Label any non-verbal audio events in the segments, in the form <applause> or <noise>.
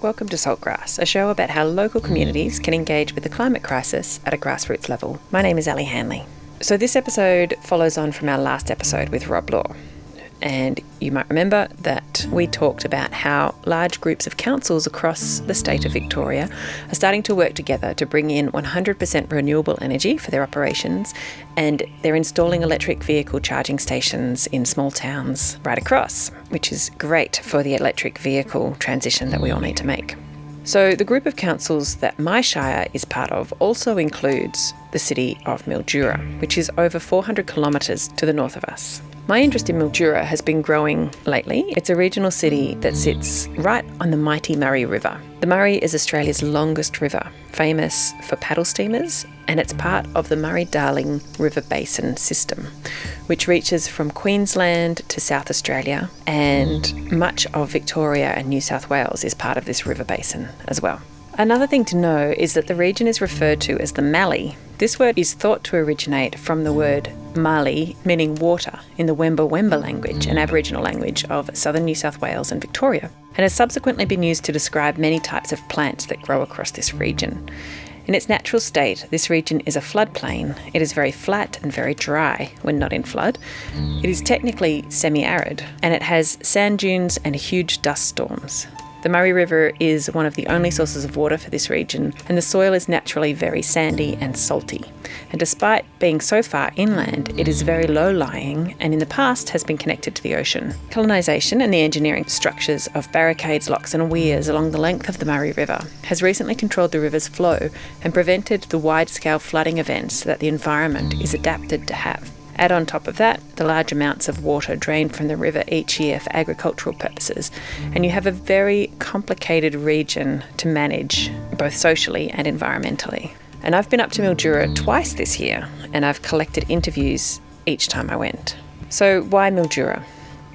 Welcome to Saltgrass, a show about how local communities can engage with the climate crisis at a grassroots level. My name is Ali Hanley. So, this episode follows on from our last episode with Rob Law. And you might remember that we talked about how large groups of councils across the state of Victoria are starting to work together to bring in 100% renewable energy for their operations, and they're installing electric vehicle charging stations in small towns right across, which is great for the electric vehicle transition that we all need to make. So, the group of councils that my shire is part of also includes the city of Mildura, which is over 400 kilometres to the north of us. My interest in Mildura has been growing lately. It's a regional city that sits right on the mighty Murray River. The Murray is Australia's longest river, famous for paddle steamers, and it's part of the Murray Darling River Basin system, which reaches from Queensland to South Australia, and much of Victoria and New South Wales is part of this river basin as well. Another thing to know is that the region is referred to as the Mallee this word is thought to originate from the word Mali, meaning water, in the Wemba Wemba language, an Aboriginal language of southern New South Wales and Victoria, and has subsequently been used to describe many types of plants that grow across this region. In its natural state, this region is a floodplain. It is very flat and very dry when not in flood. It is technically semi arid, and it has sand dunes and huge dust storms. The Murray River is one of the only sources of water for this region, and the soil is naturally very sandy and salty. And despite being so far inland, it is very low lying and in the past has been connected to the ocean. Colonisation and the engineering structures of barricades, locks, and weirs along the length of the Murray River has recently controlled the river's flow and prevented the wide scale flooding events that the environment is adapted to have. Add on top of that the large amounts of water drained from the river each year for agricultural purposes, and you have a very complicated region to manage, both socially and environmentally. And I've been up to Mildura twice this year, and I've collected interviews each time I went. So, why Mildura?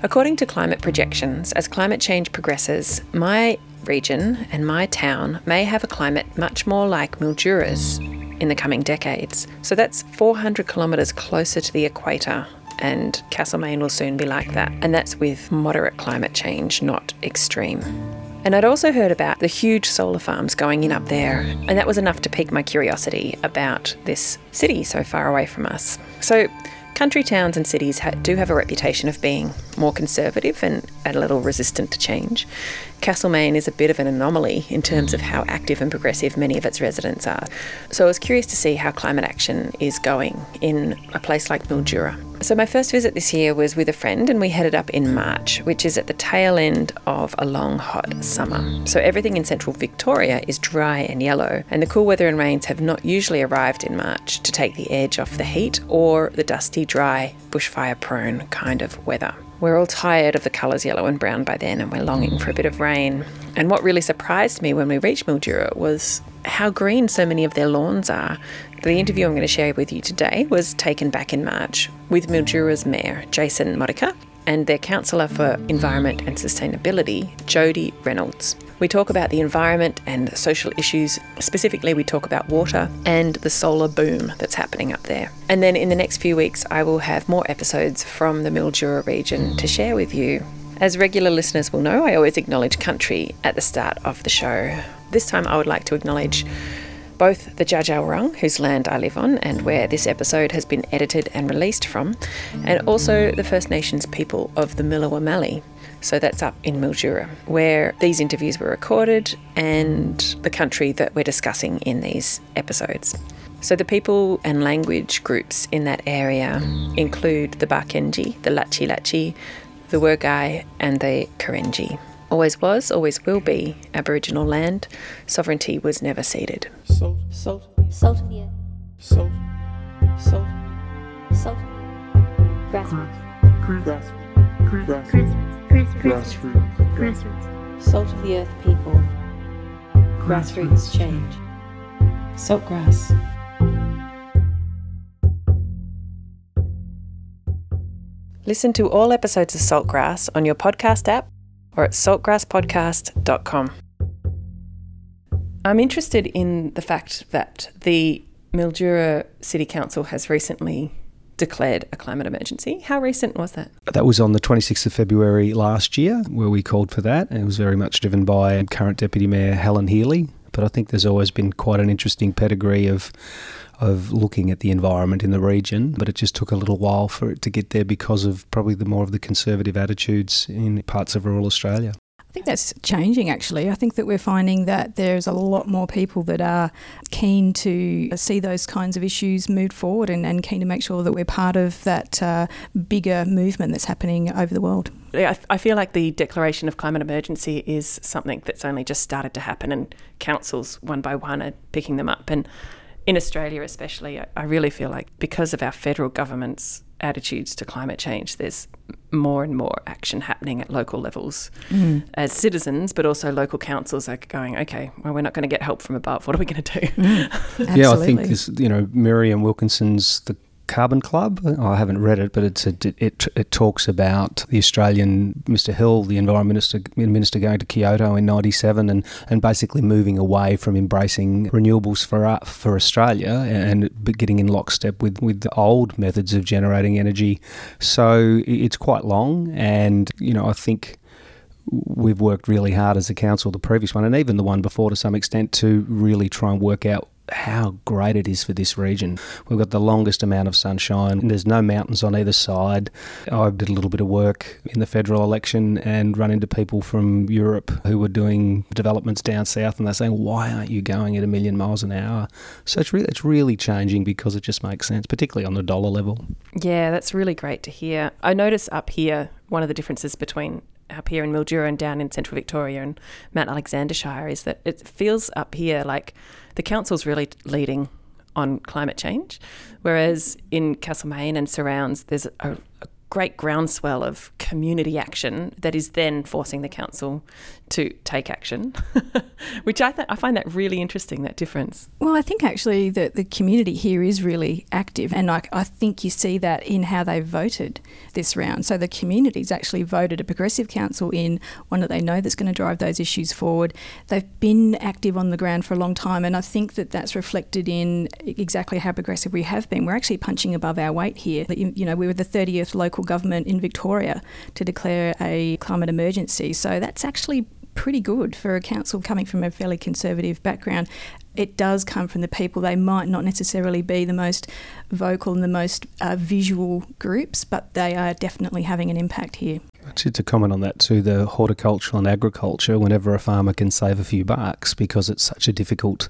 According to climate projections, as climate change progresses, my region and my town may have a climate much more like Mildura's in the coming decades. So that's 400 kilometres closer to the equator, and Castlemaine will soon be like that. And that's with moderate climate change, not extreme. And I'd also heard about the huge solar farms going in up there, and that was enough to pique my curiosity about this city so far away from us. So, country towns and cities do have a reputation of being more conservative and a little resistant to change. Castlemaine is a bit of an anomaly in terms of how active and progressive many of its residents are. So I was curious to see how climate action is going in a place like Mildura. So my first visit this year was with a friend and we headed up in March, which is at the tail end of a long hot summer. So everything in central Victoria is dry and yellow, and the cool weather and rains have not usually arrived in March to take the edge off the heat or the dusty, dry, bushfire prone kind of weather. We're all tired of the colours yellow and brown by then, and we're longing for a bit of rain. And what really surprised me when we reached Mildura was how green so many of their lawns are. The interview I'm going to share with you today was taken back in March with Mildura's Mayor, Jason Modica, and their Councillor for Environment and Sustainability, Jody Reynolds. We talk about the environment and social issues. Specifically, we talk about water and the solar boom that's happening up there. And then in the next few weeks, I will have more episodes from the Mildura region to share with you. As regular listeners will know, I always acknowledge country at the start of the show. This time, I would like to acknowledge both the Dja whose land I live on and where this episode has been edited and released from, and also the First Nations people of the Millewa Mallee. So that's up in Mildura, where these interviews were recorded and the country that we're discussing in these episodes. So the people and language groups in that area include the Barkindji, the Latji Latji, the Wurgai, and the Karenji. Always was, always will be Aboriginal land. Sovereignty was never ceded. Salt, salt, salt of the earth. Salt, salt, salt. Grassroots. Grassroots. Grassroots. Grassroots. Grassroots. Salt of the earth people. Grassroots change. Saltgrass. Listen to all episodes of Saltgrass on your podcast app or at saltgrasspodcast.com. I'm interested in the fact that the Mildura City Council has recently declared a climate emergency. How recent was that? That was on the 26th of February last year, where we called for that. And It was very much driven by current Deputy Mayor Helen Healy. But I think there's always been quite an interesting pedigree of of looking at the environment in the region, but it just took a little while for it to get there because of probably the more of the conservative attitudes in parts of rural Australia. I think that's changing actually. I think that we're finding that there's a lot more people that are keen to see those kinds of issues moved forward and, and keen to make sure that we're part of that uh, bigger movement that's happening over the world. Yeah, I feel like the declaration of climate emergency is something that's only just started to happen, and councils one by one are picking them up. And in Australia, especially, I really feel like because of our federal government's attitudes to climate change, there's more and more action happening at local levels mm. as citizens, but also local councils are going, okay, well, we're not going to get help from above. What are we going to do? Mm. <laughs> yeah, I think this, you know, Marian Wilkinson's The Carbon Club. I haven't read it, but it's a, it, it talks about the Australian Mr. Hill, the environment minister, minister going to Kyoto in '97, and, and basically moving away from embracing renewables for uh, for Australia and getting in lockstep with with the old methods of generating energy. So it's quite long, and you know I think we've worked really hard as a council, the previous one, and even the one before to some extent, to really try and work out how great it is for this region. We've got the longest amount of sunshine. There's no mountains on either side. I did a little bit of work in the federal election and run into people from Europe who were doing developments down south, and they're saying, "Why aren't you going at a million miles an hour?" So it's really it's really changing because it just makes sense, particularly on the dollar level. Yeah, that's really great to hear. I notice up here one of the differences between up here in Mildura and down in central Victoria and Mount Alexander Shire is that it feels up here like the council's really leading on climate change, whereas in Castlemaine and surrounds, there's a great groundswell of community action that is then forcing the council to take action, <laughs> which I, th- I find that really interesting, that difference. Well, I think actually that the community here is really active, and I, I think you see that in how they voted this round. So the community's actually voted a progressive council in, one that they know that's going to drive those issues forward. They've been active on the ground for a long time, and I think that that's reflected in exactly how progressive we have been. We're actually punching above our weight here. You know, we were the 30th local government in Victoria to declare a climate emergency. So that's actually pretty good for a council coming from a fairly conservative background. It does come from the people. They might not necessarily be the most vocal and the most uh, visual groups, but they are definitely having an impact here. To comment on that too, the horticultural and agriculture, whenever a farmer can save a few bucks because it's such a difficult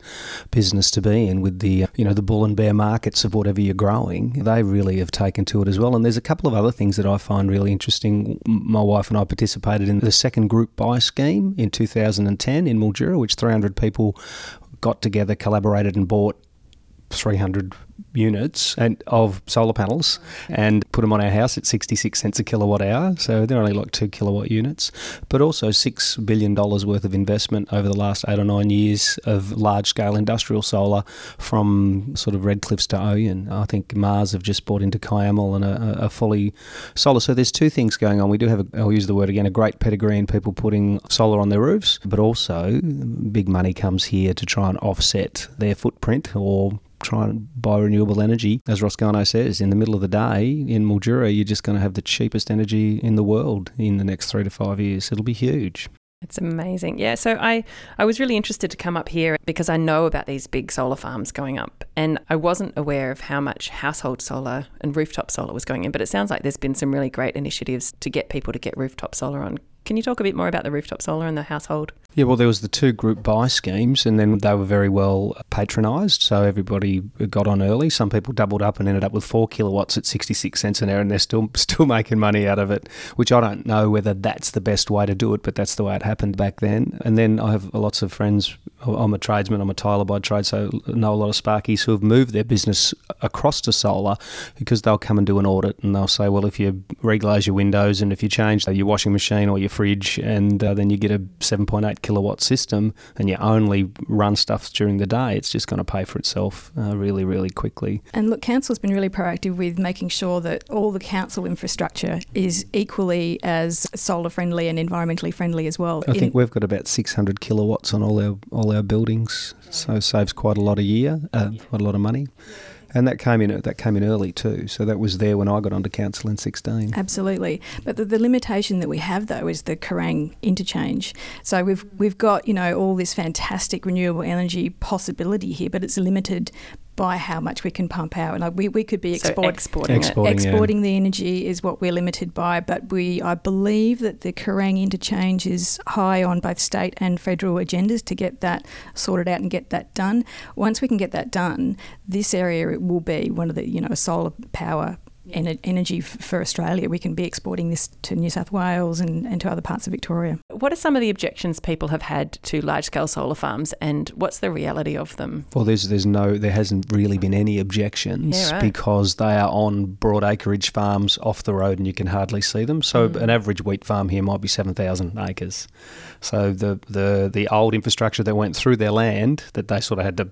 business to be in with the, uh, you know, the bull and bear markets of whatever you're growing, they really have taken to it as well. And there's a couple of other things that I find really interesting. My wife and I participated in the second group buy scheme in 2010 in Mildura, which 300 people got together, collaborated and bought 300 units and of solar panels and put them on our house at 66 cents a kilowatt hour. So they're only like two kilowatt units, but also six billion dollars worth of investment over the last eight or nine years of large scale industrial solar from sort of Redcliffs to Ouyen. I think Mars have just bought into Kiamal and a, a fully solar. So there's two things going on. We do have, a, I'll use the word again, a great pedigree in people putting solar on their roofs, but also big money comes here to try and offset their footprint or try and buy renewable energy. As Ross Garnaut says, in the middle of the day in Mildura, you're just going to have the cheapest energy in the world in the next three to five years. It'll be huge. It's amazing. Yeah, so I, I was really interested to come up here because I know about these big solar farms going up and I wasn't aware of how much household solar and rooftop solar was going in, but it sounds like there's been some really great initiatives to get people to get rooftop solar on can you talk a bit more about the rooftop solar and the household? Yeah, well, there was the two group buy schemes, and then they were very well patronised. So everybody got on early. Some people doubled up and ended up with four kilowatts at sixty-six cents an hour, and they're still <laughs> still making money out of it. Which I don't know whether that's the best way to do it, but that's the way it happened back then. And then I have lots of friends. I'm a tradesman. I'm a tiler by trade, so I know a lot of Sparkies who have moved their business across to solar because they'll come and do an audit, and they'll say, well, if you reglaze your windows and if you change your washing machine or your fridge, and uh, then you get a 7.8 kilowatt system, and you only run stuff during the day, it's just going to pay for itself uh, really, really quickly. And look, council's been really proactive with making sure that all the council infrastructure is equally as solar friendly and environmentally friendly as well. I In- think we've got about 600 kilowatts on all our all our buildings, so saves quite a lot a year, uh, quite a lot of money And that came in uh, that came in early too. So that was there when I got onto council in 16. Absolutely. But the, the limitation that we have though is the Kerang interchange. So we've we've got, you know, all this fantastic renewable energy possibility here, but it's limited by how much we can pump out. And we, we could be So export, exporting, Exporting, it. yeah. exporting the energy is what we're limited by. But we, I believe that the Kerang interchange is high on both state and federal agendas to get that sorted out and get that done. Once we can get that done, this area will be one of the you know a solar power. Ener- Energy f- for Australia. We can be exporting this to New South Wales and, and to other parts of Victoria. What are some of the objections people have had to large scale solar farms and what's the reality of them? Well, there's there's no there hasn't really been any objections Yeah, right. because they are on broad acreage farms off the road and you can hardly see them. So Mm. an average wheat farm here might be seven thousand acres. So the, the the old infrastructure that went through their land that they sort of had to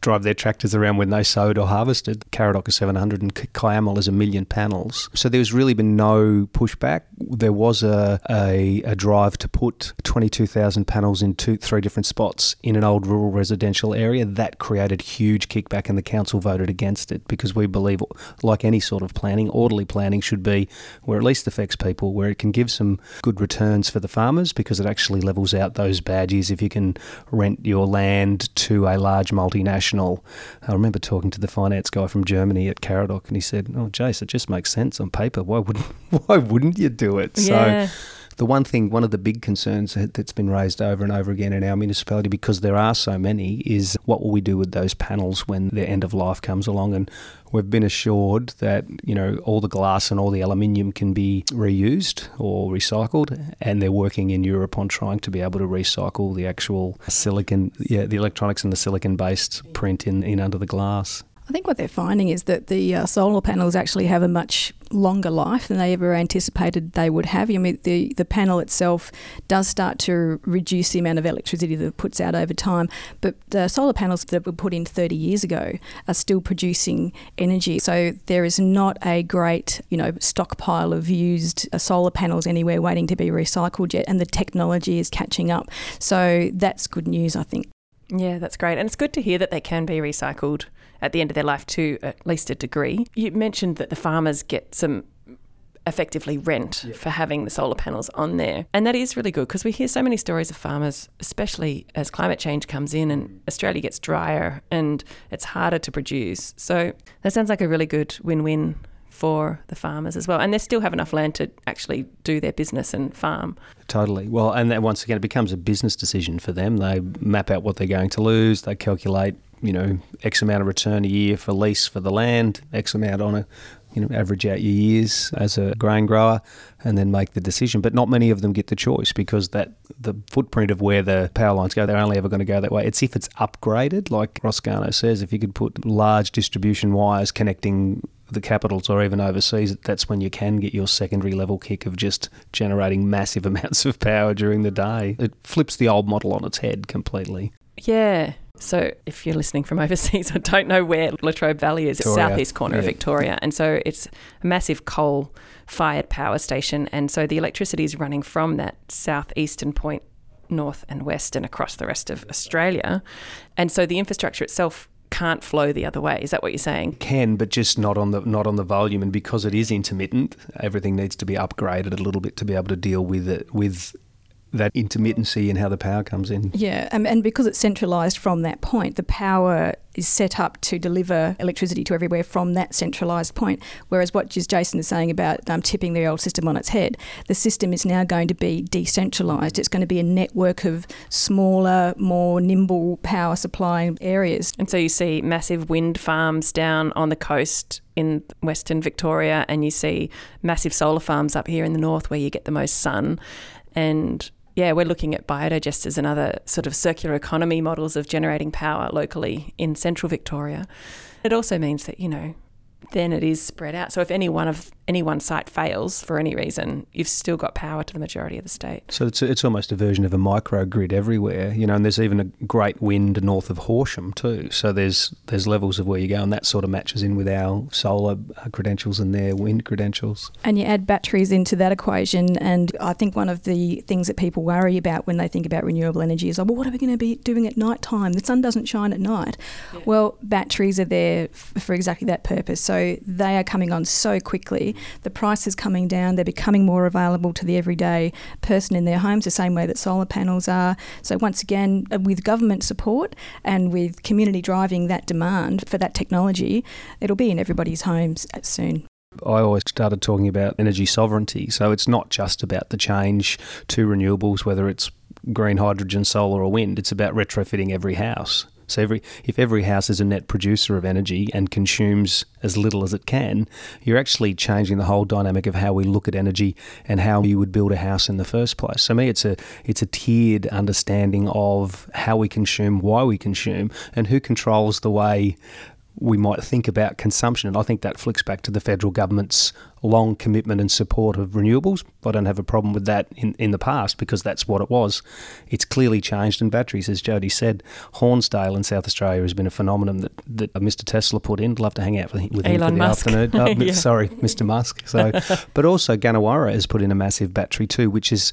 drive their tractors around when they sowed or harvested. Karadoc is seven hundred and K- Kiamal is a million panels. So there's really been no pushback. There was a a, a drive to put twenty two thousand panels in two three different spots in an old rural residential area. That created huge kickback, and the council voted against it because we believe, like any sort of planning, orderly planning should be where it least affects people, where it can give some good returns for the farmers because it actually levels out those bad years if you can rent your land to a large multinational. I remember talking to the finance guy from Germany at Karadoc, and he said, "Oh, It just makes sense on paper. Why wouldn't <laughs> Why wouldn't you do it?" yeah. So the one thing, one of the big concerns that- that's been raised over and over again in our municipality, because there are so many, is what will we do with those panels when their end of life comes along? And we've been assured that you know all the glass and all the aluminium can be reused or recycled, and they're working in Europe on trying to be able to recycle the actual silicon, yeah, the electronics and the silicon-based print in, in under the glass. I think what they're finding is that the uh, solar panels actually have a much longer life than they ever anticipated they would have. I mean, the, the panel itself does start to reduce the amount of electricity that it puts out over time, but the solar panels that were put in 30 years ago are still producing energy. So there is not a great, you know, stockpile of used uh, solar panels anywhere waiting to be recycled yet, and the technology is catching up. So that's good news, I think. Yeah, that's great. And it's good to hear that they can be recycled at the end of their life to at least a degree. You mentioned that the farmers get some effectively rent for having the solar panels on there. And that is really good because we hear so many stories of farmers, especially as climate change comes in and Australia gets drier and it's harder to produce. So that sounds like a really good win win for the farmers as well. And they still have enough land to actually do their business and farm. Totally. Well, and then once again, it becomes a business decision for them. They map out what they're going to lose. They calculate, you know, X amount of return a year for lease for the land, X amount on a, you know, average out your years as a grain grower, and then make the decision. But not many of them get the choice because that the footprint of where the power lines go, they're only ever going to go that way. It's if it's upgraded, like Ross Garnaut says, if you could put large distribution wires connecting the capitals or even overseas, that's when you can get your secondary level kick of just generating massive <laughs> amounts of power during the day. It flips the old model on its head completely. Yeah. So if you're listening from <laughs> overseas I don't know where Latrobe Valley is, it's Victoria, southeast corner of. Victoria. And so it's a massive coal fired power station. And so the electricity is running from that southeastern point north and west and across the rest of Australia. And so the infrastructure itself can't flow the other way. Is that what you're saying? Can, but just not on the not on the volume, and because it is intermittent, everything needs to be upgraded a little bit to be able to deal with it with that intermittency and how the power comes in. Yeah, and, and because it's centralised from that point, the power is set up to deliver electricity to everywhere from that centralised point. Whereas what just Jason is saying about um, tipping the old system on its head, the system is now going to be decentralised. It's going to be a network of smaller, more nimble power supply areas. And so you see massive wind farms down on the coast in Western Victoria, and you see massive solar farms up here in the north where you get the most sun. And yeah, we're looking at biodigesters and other sort of circular economy models of generating power locally in central Victoria. It also means that, you know, then it is spread out. So if any one of any one site fails for any reason, you've still got power to the majority of the state. So it's, it's almost a version of a microgrid everywhere, you know, and there's even a great wind north of Horsham too. So there's there's levels of where you go, and that sort of matches in with our solar uh, credentials and their wind credentials. And you add batteries into that equation, and I think one of the things that people worry about when they think about renewable energy is, oh, well, what are we going to be doing at night time? The sun doesn't shine at night. Yeah. Well, batteries are there f- for exactly that purpose. So they are coming on so quickly the price is coming down, they're becoming more available to the everyday person in their homes, the same way that solar panels are. So, once again, uh, with government support and with community driving that demand for that technology, it'll be in everybody's homes soon. I always started talking about energy sovereignty. So it's not just about the change to renewables, whether it's green hydrogen, solar, or wind. It's about retrofitting every house. So every if every house is a net producer of energy and consumes as little as it can, you're actually changing the whole dynamic of how we look at energy and how you would build a house in the first place. So me, it's a it's a tiered understanding of how we consume, why we consume, and who controls the way we might think about consumption. And I think that flicks back to the federal government's long commitment and support of renewables. I don't have a problem with that in, in the past because that's what it was. It's clearly changed in batteries, as Jody said. Hornsdale in South Australia has been a phenomenon that, that Mr. Tesla put in. I'd love to hang out with him Elon for the Musk. afternoon. <laughs> Uh, yeah. Sorry, Mr. Musk. So, but also Gannawarra has put in a massive battery too, which is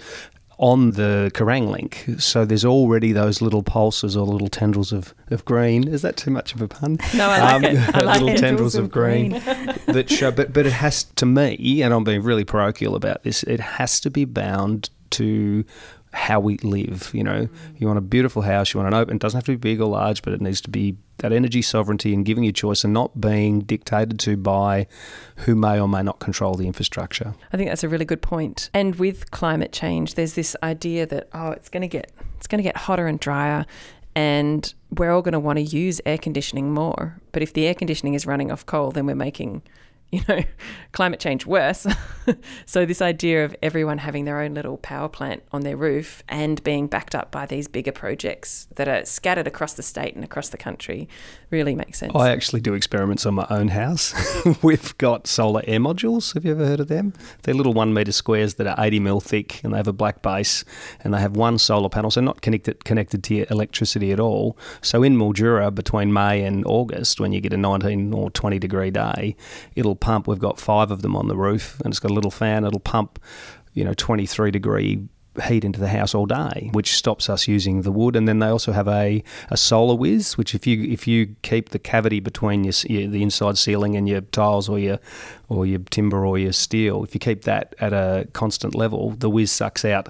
on the Kerang link. So there's already those little pulses or little tendrils of, of green. Is that too much of a pun? No, I like um, it. I <laughs> like little it. tendrils of green, green. that <laughs> show. But but it has to me, and I'm being really parochial about this. It has to be bound to how we live. You know, you want a beautiful house, you want an open. It doesn't have to be big or large, but it needs to be that energy sovereignty and giving you choice and not being dictated to by who may or may not control the infrastructure. I think that's a really good point. And with climate change, there's this idea that oh, it's going to get it's going to get hotter and drier and we're all going to want to use air conditioning more. But if the air conditioning is running off coal, then we're making you know, <laughs> climate change worse. <laughs> so this idea of everyone having their own little power plant on their roof and being backed up by these bigger projects that are scattered across the state and across the country really makes sense. I actually do experiments on my own house. <laughs> We've got solar air modules. Have you ever heard of them? They're little one meter squares that are 80 mil thick and they have a black base and they have one solar panel, so not connected connected to electricity at all. So in Mildura between May and August, when you get a 19 or 20 degree day, it'll pump. We've got five of them on the roof, and it's got a little fan. It'll pump, you know, 23 degree heat into the house all day, which stops us using the wood. And then they also have a, a SolarWhiz, which if you if you keep the cavity between your, your, the inside ceiling and your tiles or your or your timber or your steel, if you keep that at a constant level, the whiz sucks out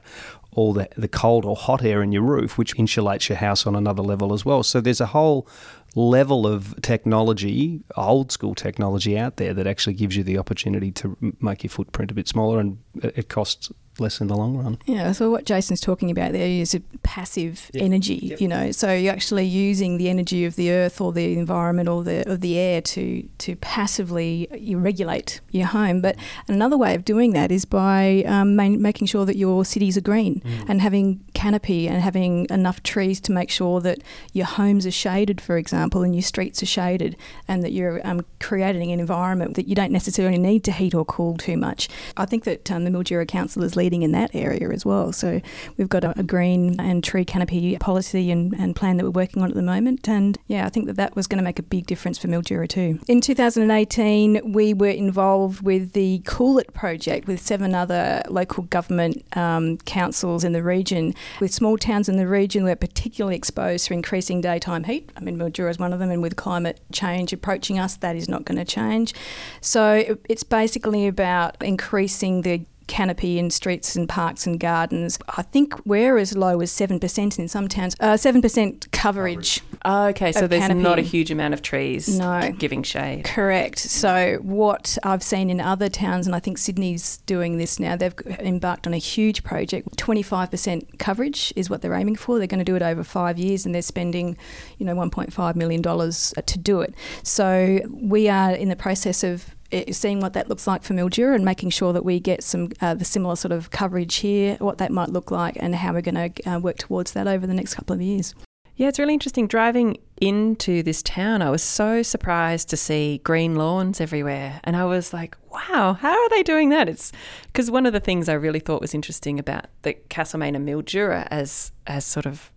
all the, the cold or hot air in your roof, which insulates your house on another level as well. So there's a whole level of technology, old school technology out there that actually gives you the opportunity to make your footprint a bit smaller and uh, it costs less in the long run. Yeah, so what Jason's talking about there is a passive yep. energy, yep. you know. So you're actually using the energy of the earth or the environment or the of the air to to passively you regulate your home. But another way of doing that is by um, main, making sure that your cities are green mm. and having canopy and having enough trees to make sure that your homes are shaded, for example, and your streets are shaded, and that you're um, creating an environment that you don't necessarily need to heat or cool too much. I think that um, the Mildura Council is leading in that area as well. So we've got a, a green and tree canopy policy and, and, plan that we're working on at the moment. And yeah, I think that that was going to make a big difference for Mildura too. In 2018, we were involved with the Cool It project with seven other local government um, councils in the region. With small towns in the region, we're particularly exposed to increasing daytime heat. I mean, Mildura is one of them, and with climate change approaching us, that is not going to change. So it's basically about increasing the canopy in streets and parks and gardens. I think we're as low as 7% in some towns. Uh, 7% coverage. Oh, okay, so there's canopy. not a huge amount of trees no. giving shade. Correct. So, what I've seen in other towns, and I think Sydney's doing this now, they've embarked on a huge project. 25% coverage is what they're aiming for. They're going to do it over five years and they're spending, you know, $1.5 million to do it. So, we are in the process of seeing what that looks like for Mildura and making sure that we get some uh, the similar sort of coverage here, what that might look like, and how we're going to uh, work towards that over the next couple of years. Yeah, it's really interesting. Driving into this town, I was so surprised to see green lawns everywhere. And I was like, wow, how are they doing that? It's because one of the things I really thought was interesting about the Castlemaine and Mildura as, as sort of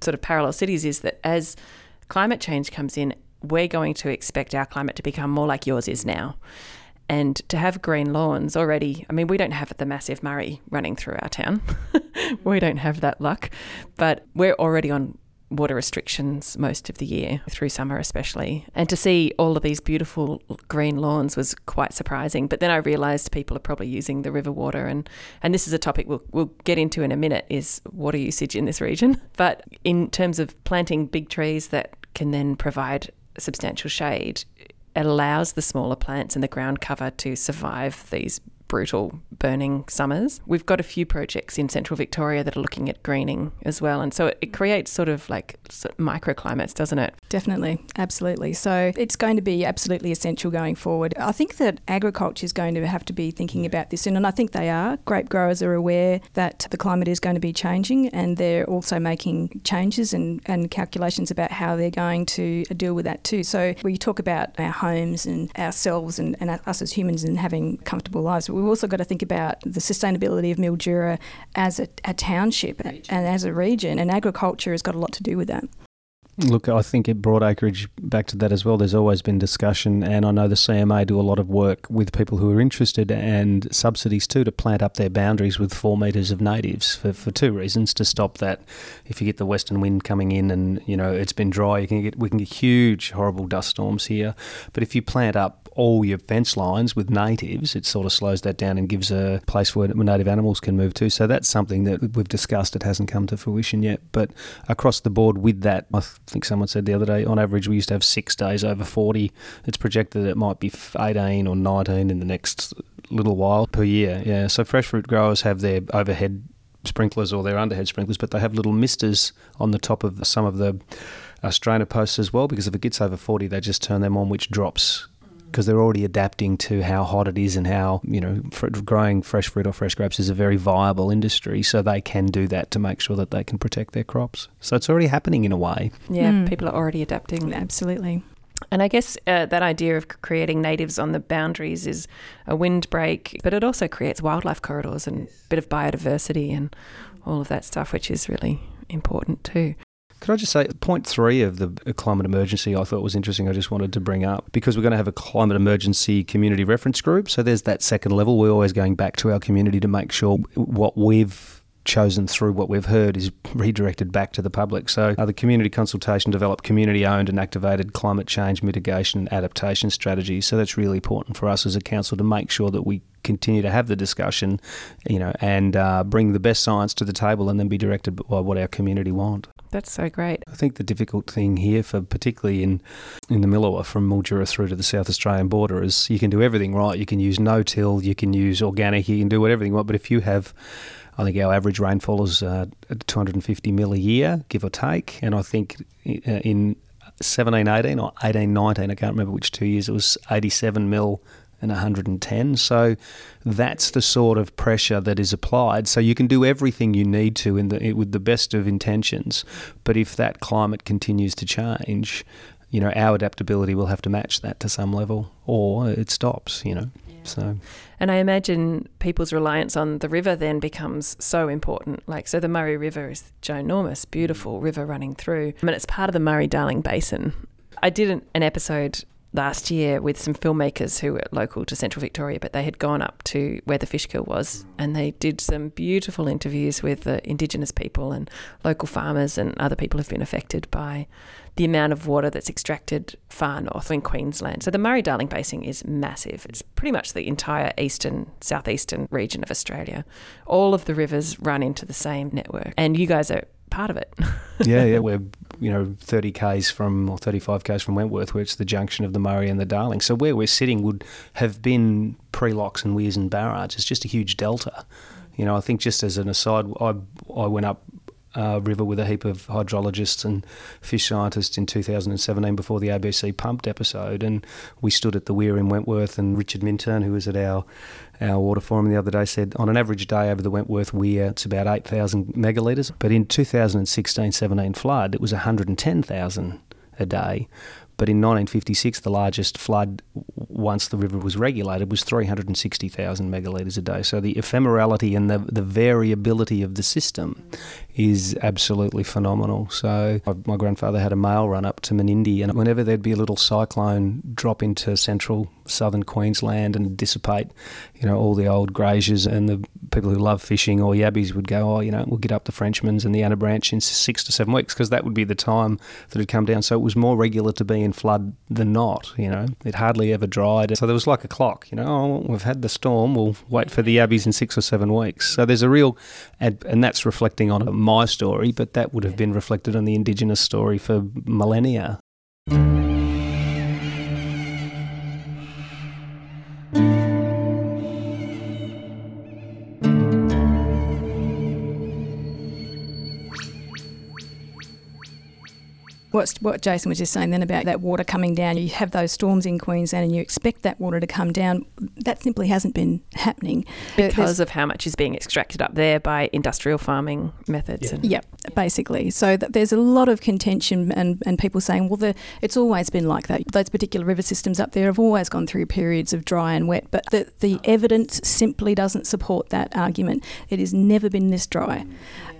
sort of parallel cities is that as climate change comes in, we're going to expect our climate to become more like yours is now. And to have green lawns already, I mean, we don't have the massive Murray running through our town. <laughs> we don't have that luck, but we're already on water restrictions most of the year, through summer especially. And to see all of these beautiful green lawns was quite surprising. But then I realised people are probably using the river water, and, and this is a topic we'll, we'll get into in a minute is water usage in this region. <laughs> But in terms of planting big trees that can then provide substantial shade, it allows the smaller plants and the ground cover to survive these brutal burning summers. We've got a few projects in central Victoria that are looking at greening as well. And so it, creates sort of like microclimates, doesn't it? Definitely, absolutely. So it's going to be absolutely essential going forward. I think that agriculture is going to have to be thinking about this, and I think they are. Grape growers are aware that the climate is going to be changing, and they're also making changes and, and calculations about how they're going to deal with that too. So you talk about our homes and ourselves and, and us as humans and having comfortable lives, we've also got to think about the sustainability of Mildura as a, a township and as a region, and agriculture has got a lot to do with that. Look, I think it brought acreage back to that as well. There's always been discussion, and I know the CMA do a lot of work with people who are interested and subsidies too to plant up their boundaries with four metres of natives for, for two reasons: to stop that if you get the western wind coming in and you know it's been dry, you can get we can get huge, horrible dust storms here. But if you plant up all your fence lines with natives, it sort of slows that down and gives a place where native animals can move to. So that's something that we've discussed. It hasn't come to fruition yet. But across the board with that, I think someone said the other day, on average, we used to have six days over 40. It's projected that it might be 18 or 19 in the next little while per year. Yeah. So fresh fruit growers have their overhead sprinklers or their underhead sprinklers, but they have little misters on the top of some of the uh, strainer posts as well because if it gets over 40, they just turn them on, which drops because they're already adapting to how hot it is and how you know growing fresh fruit or fresh grapes is a very viable industry. So they can do that to make sure that they can protect their crops. So it's already happening in a way. Yeah, mm. people are already adapting. Absolutely. And I guess uh, that idea of creating natives on the boundaries is a windbreak, but it also creates wildlife corridors and a bit of biodiversity and all of that stuff, which is really important too. Could I just say, point three of the climate emergency I thought was interesting. I just wanted to bring up because we're going to have a climate emergency community reference group. So there's that second level. We're always going back to our community to make sure what we've chosen through what we've heard is redirected back to the public. So, uh, the community consultation developed community owned and activated climate change mitigation and adaptation strategies. So, that's really important for us as a council to make sure that we continue to have the discussion, you know, and uh, bring the best science to the table and then be directed by what our community want. That's so great. I think the difficult thing here, for particularly in in the Millewa from Mildura through to the South Australian border, is you can do everything right. You can use no-till, you can use organic, you can do whatever you want. But if you have I think our average rainfall is uh, 250 mil a year, give or take. And I think uh, in 17, 18 or 18, 19, I can't remember which two years, it was 87 mil and 110. So that's the sort of pressure that is applied. So you can do everything you need to in the, with the best of intentions, but if that climate continues to change, you know, our adaptability will have to match that to some level, or it stops. You know, yeah. so. And I imagine people's reliance on the river then becomes so important. Like, so the Murray River is ginormous, beautiful river running through. I mean, it's part of the Murray Darling Basin. I did an, an episode last year with some filmmakers who were local to central Victoria, but they had gone up to where the fish kill was and they did some beautiful interviews with the Indigenous people and local farmers and other people who've been affected by the amount of water that's extracted far north in Queensland. So the Murray Darling Basin is massive. It's pretty much the entire eastern, southeastern region of Australia. All of the rivers run into the same network. And you guys are part of it. yeah, yeah, we're you know 30 k's from or 35 k's from Wentworth, where it's the junction of the Murray and the Darling. So where we're sitting would have been pre-locks and weirs and barrages. It's just a huge delta. You know, I think just as an aside, I I went up uh, river with a heap of hydrologists and fish scientists in 2017 before the ABC pumped episode, and we stood at the weir in Wentworth, and Richard Minturn, who was at our our water forum the other day, said on an average day over the Wentworth weir, it's about 8,000 megalitres, but in 2016-17 flood, it was 110,000 a day. But in 1956, the largest flood, once the river was regulated, was 360,000 megalitres a day. So the ephemerality and the, the variability of the system is absolutely phenomenal. So my grandfather had a mail run up to Menindee, and whenever there'd be a little cyclone drop into central southern Queensland and dissipate, you know, all the old graziers and the people who love fishing or yabbies would go, oh, you know, we'll get up the Frenchman's and the Anabranch in six to seven weeks because that would be the time that it'd come down. So it was more regular to be in flood than not, you know. It hardly ever dried. So there was like a clock, you know, oh, we've had the storm, we'll wait for the yabbies in six or seven weeks. So there's a real, and, and that's reflecting on my story, but that would have been reflected on the Indigenous story for millennia. What's, what Jason was just saying then about that water coming down, you have those storms in Queensland and you expect that water to come down. That simply hasn't been happening. Because There's, of how much is being extracted up there by industrial farming methods. Yeah, and yep, basically. So there's a lot of contention and, and people saying, well, the, it's always been like that. Those particular river systems up there have always gone through periods of dry and wet, but the, the evidence simply doesn't support that argument. It has never been this dry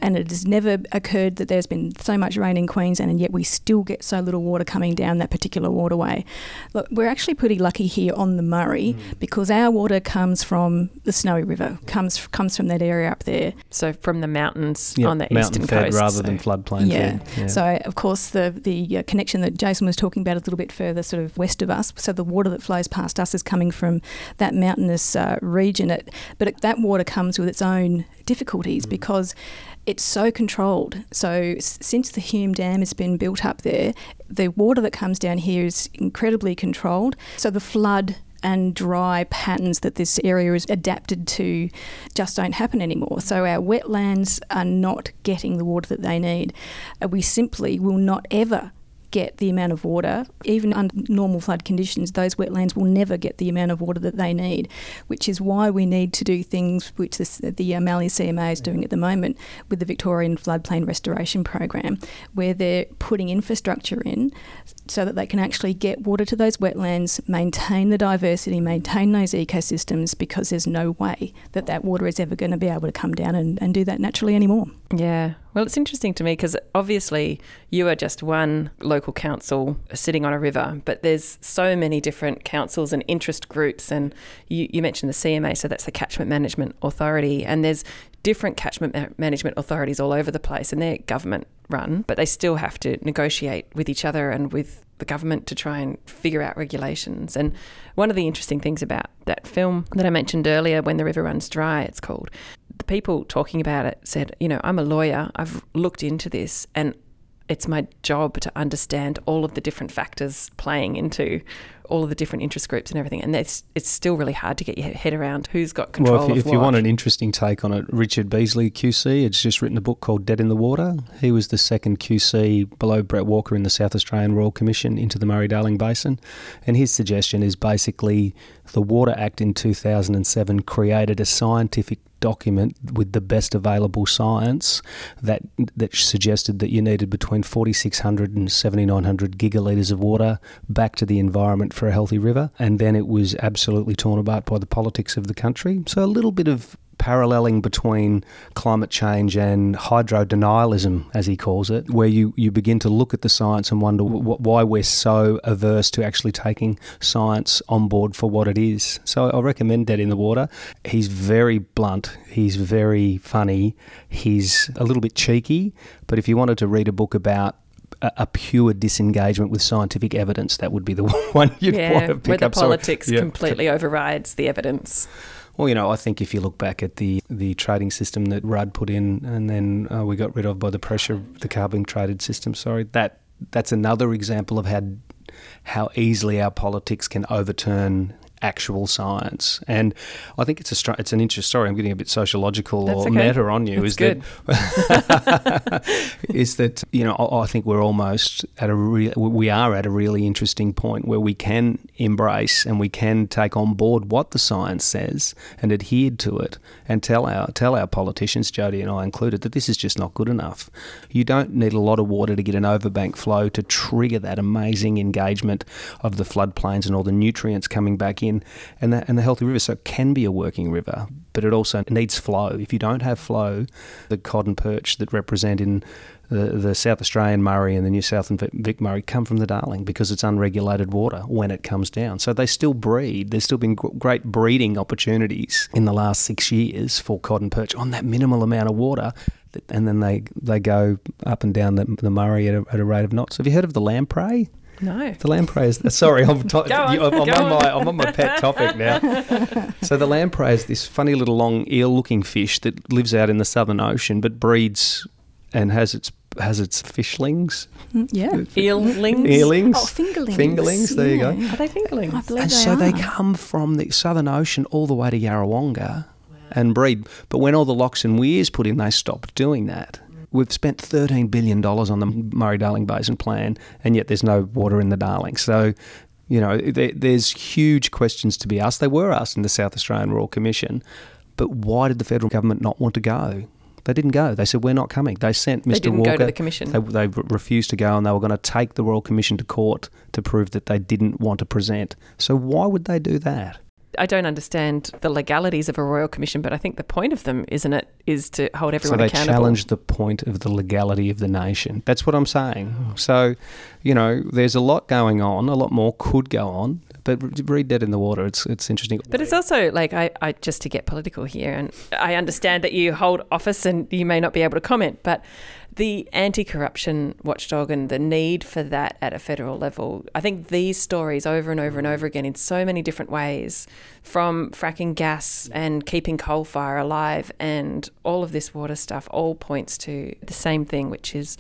and it has never occurred that there's been so much rain in Queensland and yet we still get so little water coming down that particular waterway. Look, we're actually pretty lucky here on the Murray mm. because our water comes from the Snowy River, comes comes from that area up there. So from the mountains yep, on the mountain eastern fed coast, rather so. than floodplain yeah. fed. Yeah. So of course the the uh, connection that Jason was talking about is a little bit further, sort of west of us. So the water that flows past us is coming from that mountainous uh, region. It, but it, that water comes with its own difficulties mm. because it's so controlled. So since the Hume Dam has been built up there, the water that comes down here is incredibly controlled. So the flood and dry patterns that this area is adapted to just don't happen anymore. So our wetlands are not getting the water that they need. Uh, we simply will not ever get the amount of water, even under normal flood conditions, those wetlands will never get the amount of water that they need, which is why we need to do things which this, the Mallee CMA is doing at the moment with the Victorian Floodplain Restoration Program, where they're putting infrastructure in so that they can actually get water to those wetlands, maintain the diversity, maintain those ecosystems, because there's no way that that water is ever going to be able to come down and, and do that naturally anymore. Yeah. Well, it's interesting to me because obviously you are just one local council sitting on a river, but there's so many different councils and interest groups. And you, you mentioned the CMA, so that's the Catchment Management Authority, and there's different catchment ma- management authorities all over the place, and they're government run, but they still have to negotiate with each other and with the government to try and figure out regulations. And one of the interesting things about that film that I mentioned earlier, When the River Runs Dry, it's called, the people talking about it said, you know, I'm a lawyer, I've looked into this, and it's my job to understand all of the different factors playing into all of the different interest groups and everything. And it's it's still really hard to get your head around who's got control. Well, if, you, if you want an interesting take on it, Richard Beasley QC, it's just written a book called Dead in the Water. He was the second QC below Brett Walker in the South Australian Royal Commission into the Murray Darling Basin, and his suggestion is basically the Water Act in 2007 created a scientific document with the best available science that that suggested that you needed between 4,600 and 7,900 gigalitres of water back to the environment for a healthy river, and then it was absolutely torn apart by the politics of the country. So a little bit of paralleling between climate change and hydro denialism, as he calls it, where you, you begin to look at the science and wonder w- why we're so averse to actually taking science on board for what it is. So I recommend Dead in the Water. He's very blunt, he's very funny, he's a little bit cheeky, but if you wanted to read a book about a, pure disengagement with scientific evidence, that would be the <laughs> one you'd yeah, want to pick where the up. politics yeah. completely overrides the evidence. Well, you know, I think if you look back at the, the trading system that Rudd put in, and then uh, we got rid of by the pressure, the carbon traded system. Sorry, that that's another example of how how easily our politics can overturn actual science. And I think it's a it's an interesting story. I'm getting a bit sociological That's or okay. meta on you. That's is good. that <laughs> is that you know I, I think we're almost at a real we are at a really interesting point where we can embrace and we can take on board what the science says and adhere to it and tell our tell our politicians, Jody and I included, that this is just not good enough. You don't need a lot of water to get an overbank flow to trigger that amazing engagement of the floodplains and all the nutrients coming back in and the, and the healthy river. So it can be a working river, but it also needs flow. If you don't have flow, the cod and perch that represent in the, the South Australian Murray and the New South and Vic Murray come from the Darling because it's unregulated water when it comes down. So they still breed. There's still been great breeding opportunities in the last six years for cod and perch on that minimal amount of water. And then they, they go up and down the, the Murray at a, at a rate of knots. Have you heard of the lamprey? No. The lamprey is <laughs> sorry, I'm, to- on, I'm, go on on. my I'm on my pet topic <laughs> now. so the lamprey is this funny little long eel-looking fish that lives out in the Southern Ocean, but breeds and has its has its fishlings, Mm, Yeah. Eelings. eelings, Oh, fingerlings. fingerlings. There you go. Are they fingerlings? I believe And they so are. they come from the Southern Ocean all the way to Yarrawonga and breed. But when all the locks and weirs put in, they stopped doing that. We've spent $13 billion on the mm-hmm. Murray Darling Basin plan, and yet there's no water in the Darling. So, you know, there, there's huge questions to be asked. They were asked in the South Australian Royal Commission, but why did the federal government not want to go? They didn't go. They said, We're not coming. They sent Mr. They didn't Walker. go to the commission. They, they refused to go and they were going to take the Royal Commission to court to prove that they didn't want to present. So, why would they do that? I don't understand the legalities of a royal commission, but I think the point of them, isn't it, is to hold everyone so they accountable. challenge the point of the legality of the nation. That's what I'm saying. So, you know, there's a lot going on. A lot more could go on. But read that in the water. It's it's interesting. But it's also like I, I just to get political here, and I understand that you hold office and you may not be able to comment, but the anti-corruption watchdog and the need for that at a federal level. I think these stories over and over and mm. over again in so many different ways, from fracking gas and keeping coal fire alive, and all of this water stuff, all points to the same thing, which is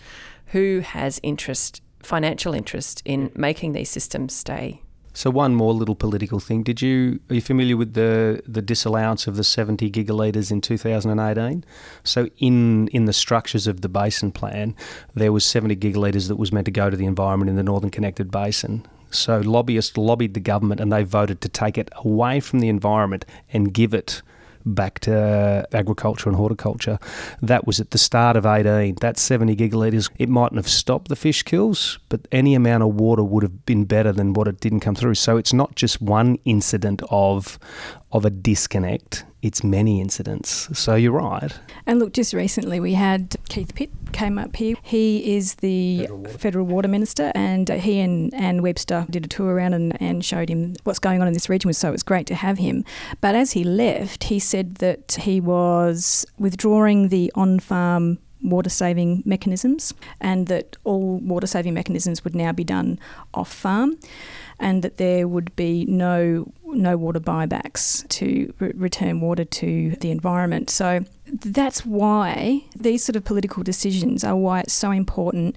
who has interest, financial interest, in making these systems stay So one more little political thing. Did you are you familiar with the the disallowance of the 70 gigalitres in 2018? So in in the structures of the basin plan, there was 70 gigalitres that was meant to go to the environment in the Northern Connected Basin. So lobbyists lobbied the government and they voted to take it away from the environment and give it back to agriculture and horticulture. That was at the start of 18. That 70 gigalitres, it mightn't have stopped the fish kills, but any amount of water would have been better than what it didn't come through. So it's not just one incident of of a disconnect. It's many incidents. So you're right. And look, just recently we had Keith Pitt came up here. He is the Federal Water, Minister, and uh, he and Anne Webster did a tour around and, and showed him what's going on in this region. So it was great to have him. But as he left, he said that he was withdrawing the on-farm water saving mechanisms and that all water saving mechanisms would now be done off farm and that there would be no no water buybacks to re- return water to the environment. So that's why these sort of political decisions are why it's so important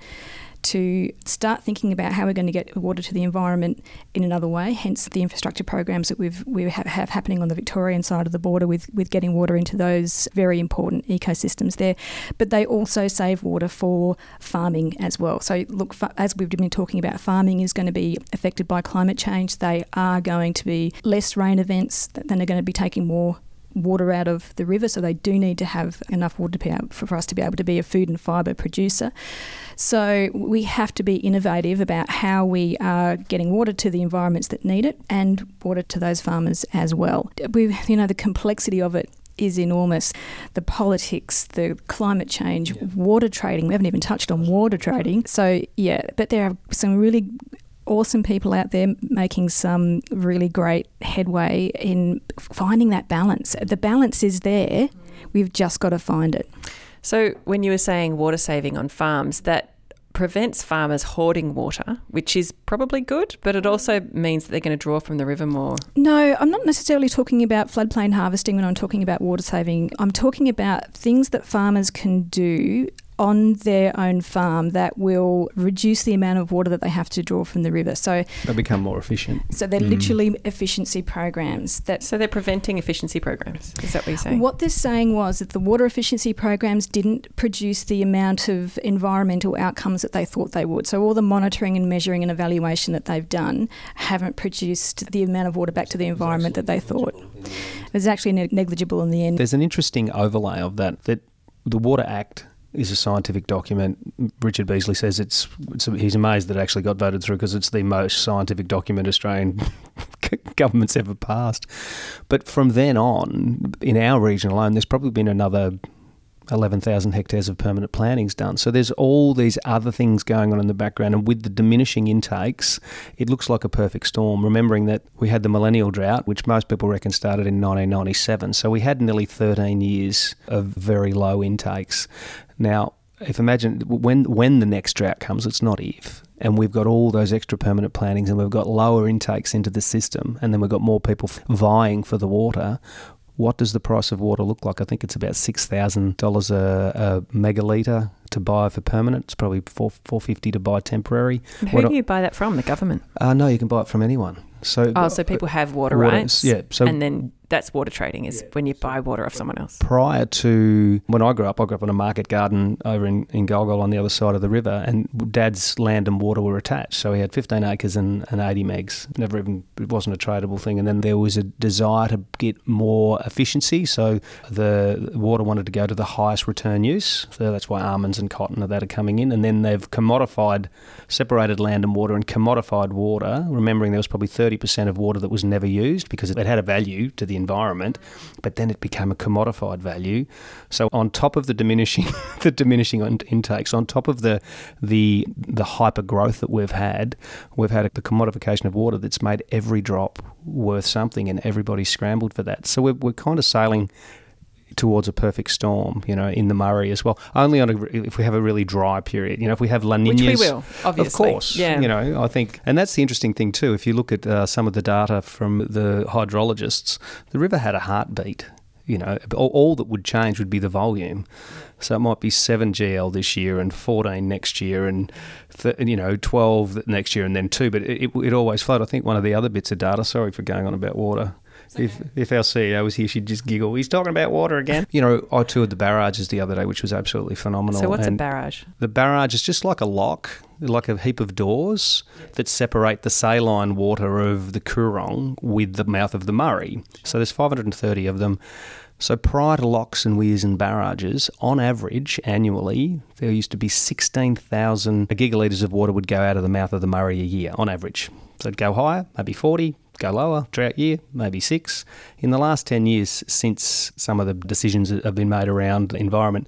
to start thinking about how we're going to get water to the environment in another way. Hence, the infrastructure programs that we've we have, have happening on the Victorian side of the border with with getting water into those very important ecosystems there. But they also save water for farming as well. So, look, as we've been talking about, farming is going to be affected by climate change. They are going to be less rain events. Then are going to be taking more water out of the river, so they do need to have enough water to be able, for us to be able to be a food and fibre producer. So we have to be innovative about how we are getting water to the environments that need it and water to those farmers as well. We, you know, the complexity of it is enormous. The politics, the climate change, water trading. We haven't even touched on water trading. So yeah, but there are some really awesome people out there making some really great headway in finding that balance. The balance is there. We've just got to find it. So, when you were saying water saving on farms, that prevents farmers hoarding water, which is probably good, but it also means that they're going to draw from the river more. No, I'm not necessarily talking about floodplain harvesting when I'm talking about water saving. I'm talking about things that farmers can do on their own farm that will reduce the amount of water that they have to draw from the river. So they become more efficient. So they're mm. literally efficiency programs. That so they're preventing efficiency programs. Is that what you're saying? What they're saying was that the water efficiency programs didn't produce the amount of environmental outcomes that they thought they would. So all the monitoring and measuring and evaluation that they've done haven't produced the amount of water back to the environment that they thought. It was actually negligible in the end. There's an interesting overlay of that that the Water Act is a scientific document. Richard Beasley says it's, it's he's amazed that it actually got voted through because it's the most scientific document Australian <laughs> government's ever passed. But from then on, in our region alone, there's probably been another 11,000 hectares of permanent plantings done. So there's all these other things going on in the background. And with the diminishing intakes, it looks like a perfect storm. Remembering that we had the millennial drought, which most people reckon started in 1997. So we had nearly 13 years of very low intakes. Now, if imagine when when the next drought comes, it's not if, and we've got all those extra permanent plantings, and we've got lower intakes into the system, and then we've got more people vying for the water what does the price of water look like? I think it's about six thousand dollars a megalitre to buy for permanent. It's probably four four fifty to buy temporary. And who what do you buy that from? The government? Uh, no, you can buy it from anyone. So oh, so people have water, water rights, yeah. So and then that's water trading is yeah. when you buy water off someone else. Prior to when I grew up, I grew up in a market garden over in, in Gol Gol on the other side of the river, and Dad's land and water were attached. So he had 15 acres and, and 80 megs. Never even it wasn't a tradable thing. And then there was a desire to get more efficiency, so the water wanted to go to the highest return use. So that's why almonds and cotton that are coming in. And then they've commodified, separated land and water, and commodified water. Remembering there was probably 30% of water that was never used because it had a value to the environment, but then it became a commodified value. So on top of the diminishing <laughs> the diminishing intakes, on top of the the the hyper growth that we've had, we've had the commodification of water that's made every drop worth something, and everybody's scrambled for that. So we're, we're kind of sailing towards a perfect storm, you know, in the Murray as well. Only on a, if we have a really dry period, you know, if we have La Niñas. Which we will, obviously. Of course, yeah. You know, I think, and that's the interesting thing too. If you look at uh, some of the data from the hydrologists, the river had a heartbeat. You know, all, all that would change would be the volume. So it might be 7 GL this year and 14 next year and, th- you know, 12 next year and then 2. But it, it, it always flowed. I think one of the other bits of data, sorry for going on about water, if if our CEO was here, she'd just giggle. He's talking about water again. You know, I toured the barrages the other day, which was absolutely phenomenal. So what's and a barrage? The barrage is just like a lock, like a heap of doors that separate the saline water of the Coorong with the mouth of the Murray. So there's 530 of them. So prior to locks and weirs and barrages, on average, annually, there used to be 16,000 gigalitres of water would go out of the mouth of the Murray a year, on average. So it'd go higher, maybe 40, go lower, drought year, maybe six. In the last 10 years, since some of the decisions that have been made around the environment,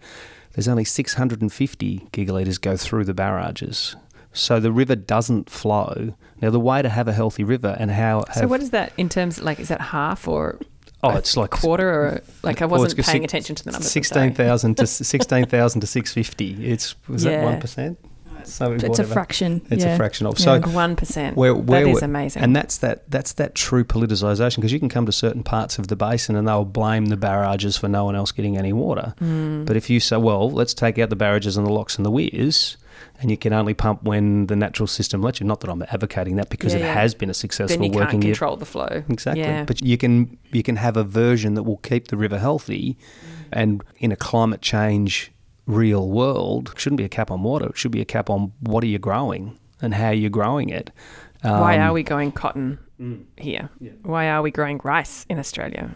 there's only 650 gigalitres go through the barrages. So the river doesn't flow. Now, the way to have a healthy river and how. so, what is that in terms, like, is that half or Oh, it's like quarter or like I wasn't paying six, attention to the numbers. Sixteen thousand to sixteen thousand to six fifty. It's was yeah. that one percent? So it's whatever. a fraction. It's yeah. a fraction of so one percent. Where, where that is amazing, and that's that that's that true politicisation because you can come to certain parts of the basin and they'll blame the barrages for no one else getting any water. Mm. But if you say, well, let's take out the barrages and the locks and the weirs, and you can only pump when the natural system lets you. Not that I'm advocating that because yeah, it yeah. has been a successful then you working. Can't control year. the flow exactly, yeah. but you can you can have a version that will keep the river healthy, and in a climate change real world shouldn't be a cap on water. It should be a cap on what are you growing and how you're growing it. Um, Why are we growing cotton mm, here? Yeah. Why are we growing rice in Australia?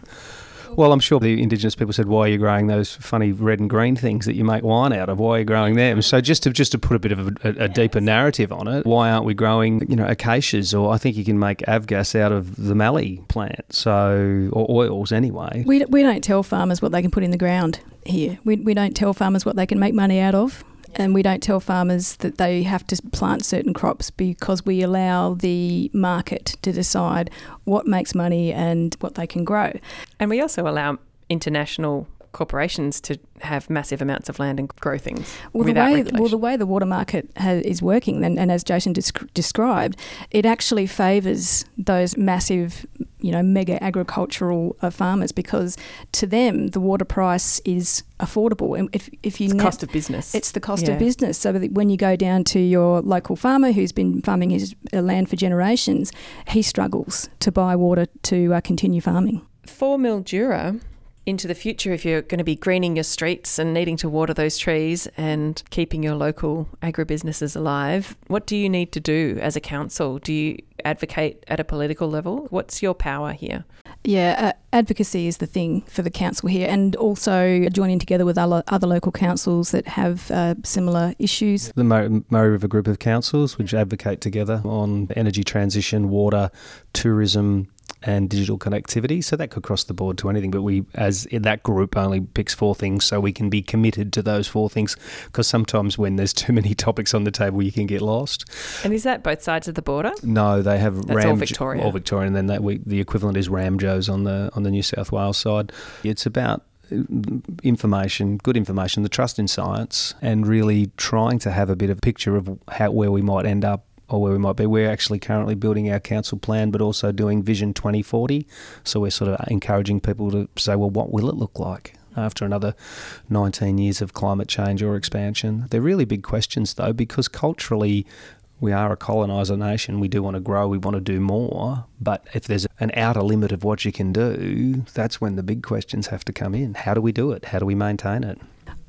Well, I'm sure the Indigenous people said, "Why are you growing those funny red and green things that you make wine out of? Why are you growing them?" So just to just to put a bit of a, a, a deeper narrative on it, why aren't we growing, you know, acacias? Or I think you can make avgas out of the mallee plant, so or oils anyway. We we don't tell farmers what they can put in the ground here. We we don't tell farmers what they can make money out of and we don't tell farmers that they have to plant certain crops because we allow the market to decide what makes money and what they can grow. And we also allow international corporations to have massive amounts of land and grow things well, the way. Well, the way the water market is working, and, and, as Jason described, it actually favours those massive you know, mega agricultural uh, farmers because to them the water price is affordable. And if, if you it's net- cost of business, it's the cost Yeah. of business. So when you go down to your local farmer who's been farming his uh, land for generations, he struggles to buy water to uh, continue farming. for Mildura into the future, if you're going to be greening your streets and needing to water those trees and keeping your local agribusinesses alive, what do you need to do as a council? Do you advocate at a political level? What's your power here? Yeah, uh, advocacy is the thing for the council here, and also joining together with other, other local councils that have uh, similar issues. The Murray Murray River Group of Councils, which advocate together on energy transition, water, tourism, and digital connectivity. So that could cross the board to anything, but we, as in that group, only picks four things, so we can be committed to those four things. Because sometimes when there's <laughs> too many topics on the table, you can get lost. And is that both sides of the border? No, they have That's all Ram Victoria. all Victorian. And then that we, the equivalent is Ramjo's on the on the New South Wales side. It's about uh, information, good information, the trust in science, and really trying to have a bit of a picture of how where we might end up or where we might be. We're actually currently building our council plan, but also doing Vision 2040. So we're sort of encouraging people to say, well, what will it look like? After another 19 years of climate change or expansion. They're really big questions, though, because culturally, we are a coloniser nation. We do want to grow. We want to do more. But if there's an outer limit of what you can do, that's when the big questions have to come in. How do we do it? How do we maintain it?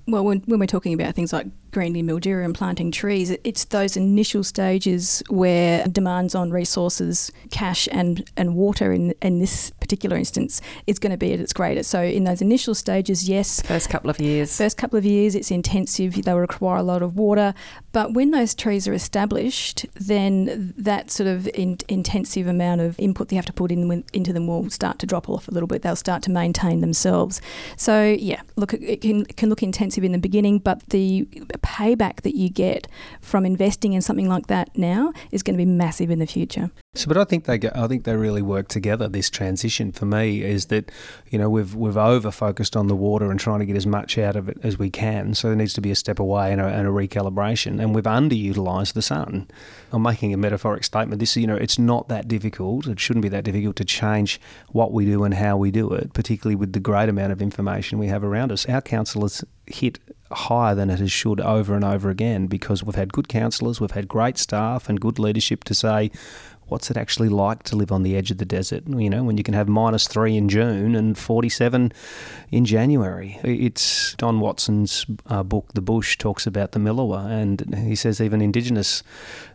Well, when, when we're talking about things like greening Mildura and planting trees, it- it's those initial stages where demands on resources, cash and, and water in, in this particular instance is going to be at its greatest. So in those initial stages, yes, First couple of years. First couple of years, it's intensive. They will require a lot of water. But when those trees are established, then that sort of in, intensive amount of input they have to put in into them will start to drop off a little bit. They'll start to maintain themselves. So yeah, look, it it can it can look intensive in the beginning, but the payback that you get from investing in something like that now is going to be massive in the future. So, but I think they go, I think they really work together. This transition for me is that, you know, we've we've over focused on the water and trying to get as much out of it as we can. So there needs to be a step away and a, and a recalibration. And we've underutilized the sun. I'm making a metaphoric statement. This, you know, it's not that difficult. It shouldn't be that difficult to change what we do and how we do it, particularly with the great amount of information we have around us. Our council has hit higher than it has should over and over again because we've had good counsellors, we've had great staff and good leadership to say what's it actually like to live on the edge of the desert? You know, when you can have minus three in June and 47 in January. It's Don Watson's uh, book, The Bush, talks about the Millewa, and he says even Indigenous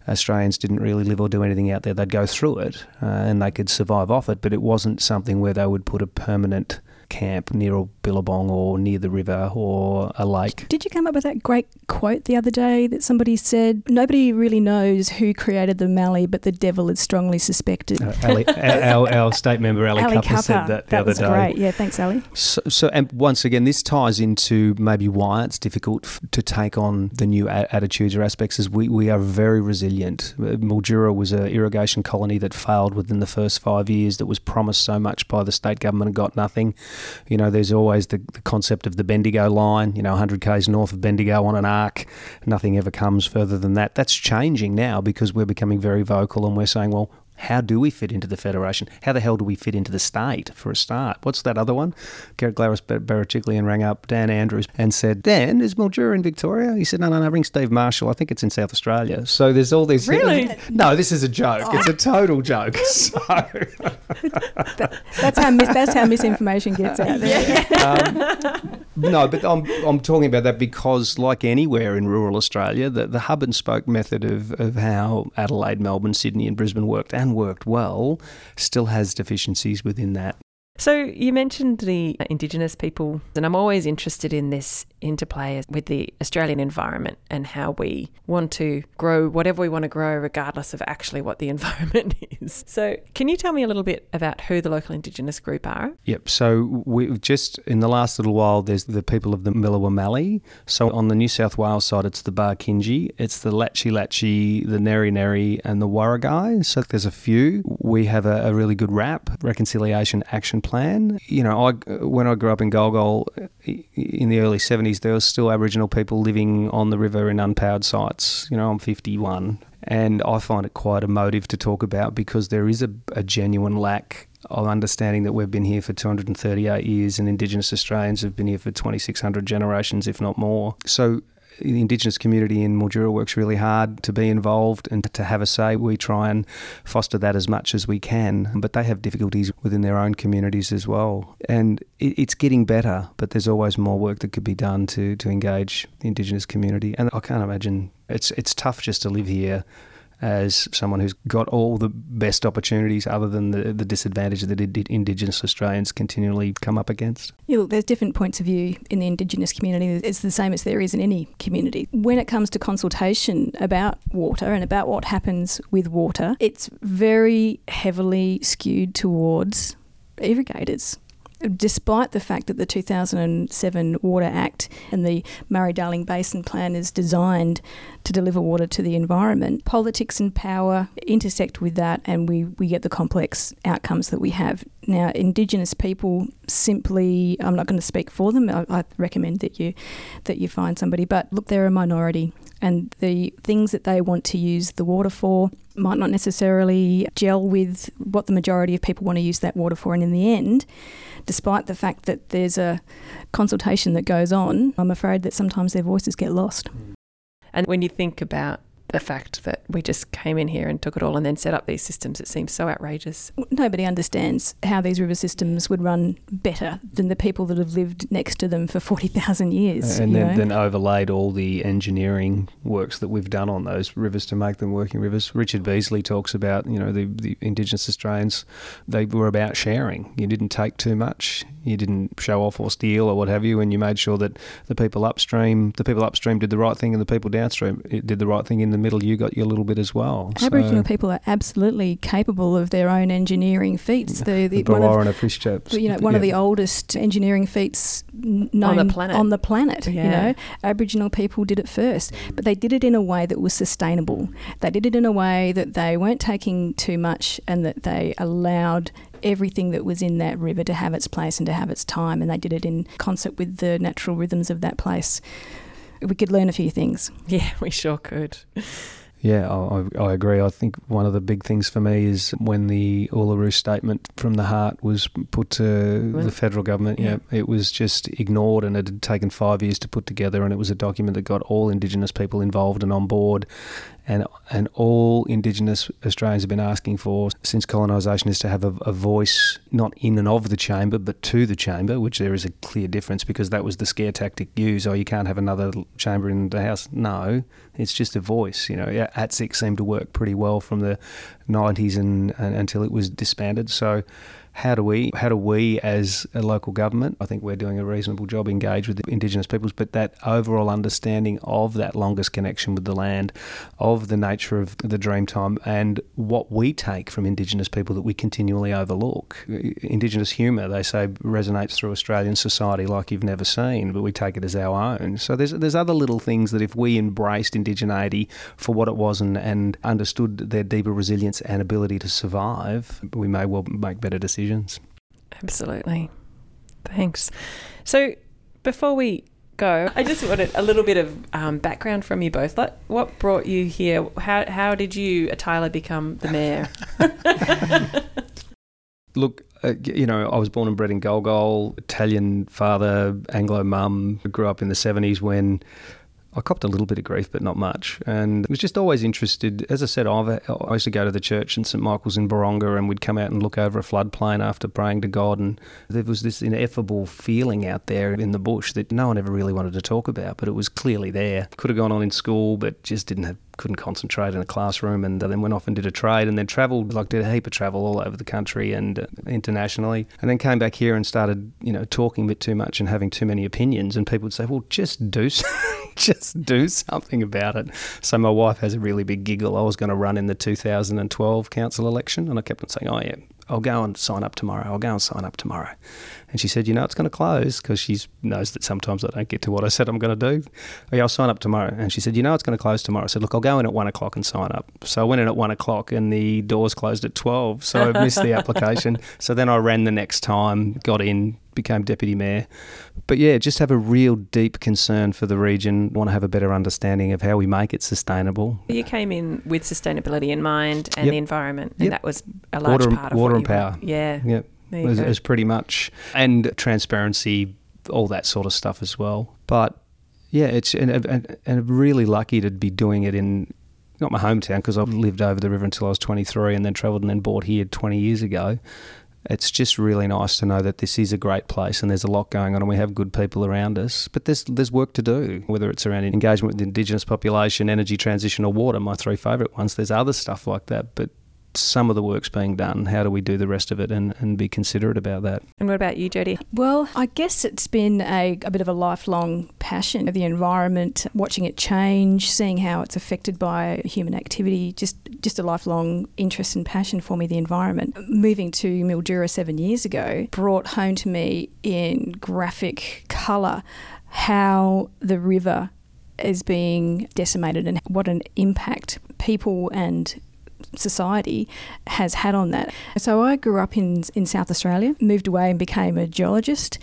Australians didn't really live or do anything out there. They'd go through it uh, and they could survive off it, but it wasn't something where they would put a permanent camp near a billabong or near the river or a lake. Did you come up with that great quote the other day that somebody said, Nobody really knows who created the Mallee, but the devil is strongly suspected? Uh, Ali, <laughs> our, our state member Ali, Ali Cupper said that the other was day. great. Yeah, thanks, Ali. So, so, and once again, this ties into maybe why it's difficult f- to take on the new a- attitudes or aspects. Is we, we are very resilient. Uh, Mildura was an irrigation colony that failed within the first five years. That was promised so much by the state government and got nothing. You know, there's always the, the concept of the Bendigo line. You know, 100 k's north of Bendigo on an arc. Nothing ever comes further than that. That's changing now because we're becoming very vocal and we're saying, well. How do we fit into the federation? How the hell do we fit into the state for a start? What's that other one? Garrett Gladys Berejiklian rang up Dan Andrews and said, Dan, is Mildura in Victoria? He said, no, no, no, ring Steve Marshall. I think it's in South Australia. So there's all these. Really? <laughs> No, this is a joke. It's a total joke. <laughs> So, That's how mis- that's how misinformation gets out there. <laughs> um, no, but I'm, I'm talking about that because, like anywhere in rural Australia, the, the hub and spoke method of, of how Adelaide, Melbourne, Sydney, and Brisbane worked and worked well still has deficiencies within that. So you mentioned the Indigenous people, and I'm always interested in this interplay with the Australian environment and how we want to grow whatever we want to grow, regardless of actually what the <laughs> environment is. So, can you tell me a little bit about who the local Indigenous group are? Yep. So we've just in the last little while, there's the people of the Millewa Mallee. So on the New South Wales side, it's the Barkinji, it's the Latji Latji, the Neri Neri, and the Warragai. So there's a few. We have a, a really good RAP, Reconciliation Action Plan. You know, I when I grew up in Gol Gol in the early 70s, there was still Aboriginal people living on the river in unpowered sites. You know, I'm 51. And I find it quite emotive to talk about because there is a, a genuine lack of understanding that we've been here for 238 years and Indigenous Australians have been here for 2,600 generations, if not more. So the Indigenous community in Mildura works really hard to be involved and to have a say. We try and foster that as much as we can, but they have difficulties within their own communities as well. And it's getting better, but there's always more work that could be done to, to engage the Indigenous community. And I can't imagine it's it's tough just to live here as someone who's got all the best opportunities other than the, the disadvantage that Indigenous Australians continually come up against? Yeah, look, there's different points of view in the Indigenous community. It's the same as there is in any community. When it comes to consultation about water and about what happens with water, it's very heavily skewed towards irrigators despite the fact that the 2007 Water Act and the Murray Darling Basin Plan is designed to deliver water to the environment, politics and power intersect with that, and we, we get the complex outcomes that we have. Now, Indigenous people simply, I'm not going to speak for them. I, I recommend that you that you find somebody, but look, they're a minority, and the things that they want to use the water for might not necessarily gel with what the majority of people want to use that water for, and in the end despite the fact that there's a consultation that goes on, I'm afraid that sometimes their voices get lost. And when you think about the fact that we just came in here and took it all and then set up these systems. It seems so outrageous. Nobody understands how these river systems would run better than the people that have lived next to them for 40,000 years. And then, then, overlaid all the engineering works that we've done on those rivers to make them working rivers. Richard Beasley talks about, you know, the, the Indigenous Australians, they were about sharing. You didn't take too much, you didn't show off or steal or what have you, and you made sure that the people upstream, the people upstream did the right thing and the people downstream eh, did the right thing in the middle, you got your little bit as well. Aboriginal so, people are absolutely capable of their own engineering feats. <laughs> The, the, the one of, fish chips. You know, one yeah. of the oldest engineering feats known on the planet. On the planet yeah. You know, Aboriginal people did it first, but they did it in a way that was sustainable. They did it in a way that they weren't taking too much and that they allowed everything that was in that river to have its place and to have its time, and they did it in concert with the natural rhythms of that place we could learn a few things. <laughs> Yeah, we sure could. Yeah, I, I, agree. I think one of the big things for me is when the Uluru Statement from the Heart was put to the federal government. Yeah. yeah, it was just ignored, and it had taken five years to put together. And it was a document that got all Indigenous people involved and on board and and all Indigenous Australians have been asking for since colonisation is to have a, a, voice not in and of the chamber but to the chamber, which there is a clear difference because that was the scare tactic used. Oh, you can't have another chamber in the house. No, it's just a voice. You know, ATSIC seemed to work pretty well from the 90s and, and until it was disbanded. So how do we how do we as a local government I think we're doing a reasonable job engage with indigenous peoples but that overall understanding of that longest connection with the land of the nature of the dream time and what we take from indigenous people that we continually overlook. Indigenous humor they say resonates through Australian society like you've never seen but we take it as our own. So there's there's other little things that if we embraced indigeneity for what it was and, and understood their deeper resilience and ability to survive we may well make better decisions decisions. Absolutely. Thanks. So before we go, I just wanted a little bit of um, background from you both. Like, what brought you here? How how did you, Tyler, become the mayor? <laughs> Look, uh, you know, I was born and bred in Gol Gol, Italian father, Anglo mum. Grew up in the 70s when I copped a little bit of grief, but not much. And was just always interested. As I said, I've, i used to go to the church in St Michael's in Buronga, and we'd come out and look over a floodplain after praying to God. And there was this ineffable feeling out there in the bush that no one ever really wanted to talk about, but it was clearly there. Could have gone on in school, but just didn't have couldn't concentrate in a classroom and then went off and did a trade and then travelled like did a heap of travel all over the country and uh, internationally and then came back here and started you know talking a bit too much and having too many opinions and people would say well just do <laughs> just do something about it. So my wife has a really big giggle. I was going to run in the 2012 council election and I kept on saying oh yeah I'll go and sign up tomorrow. I'll go and sign up tomorrow. And she said, you know, it's going to close because she knows that sometimes I don't get to what I said I'm going to do. Oh, yeah, I'll sign up tomorrow. And she said, you know, it's going to close tomorrow. I said, look, I'll go in at one o'clock and sign up. So I went in at one o'clock and the doors closed at 12. So I missed the <laughs> application. So then I ran the next time, got in, became deputy mayor. But yeah, just have a real deep concern for the region, want to have a better understanding of how we make it sustainable. You came in with sustainability in mind and Yep. the environment, and Yep. that was a large Water- part of water and you were- power. Yeah, Yep. It was, it was pretty much, and transparency, all that sort of stuff as well. But yeah, it's and, and, and really lucky to be doing it in not my hometown because I've lived over the river until I was 23 and then travelled and then bought here 20 years ago. It's just really nice to know that this is a great place and there's a lot going on and we have good people around us. But there's there's work to do, whether it's around engagement with the Indigenous population, energy transition, or water. My three favourite ones. There's other stuff like that, but some of the work's being done. How do we do the rest of it and, and be considerate about that? and what about you, Jodie? Well, I guess it's been a, a bit of a lifelong passion of the environment, watching it change, seeing how it's affected by human activity, just just a lifelong interest and passion for me, the environment. Moving to Mildura seven years ago brought home to me in graphic colour how the river is being decimated and what an impact people and society has had on that. So I grew up in in South Australia, moved away and became a geologist.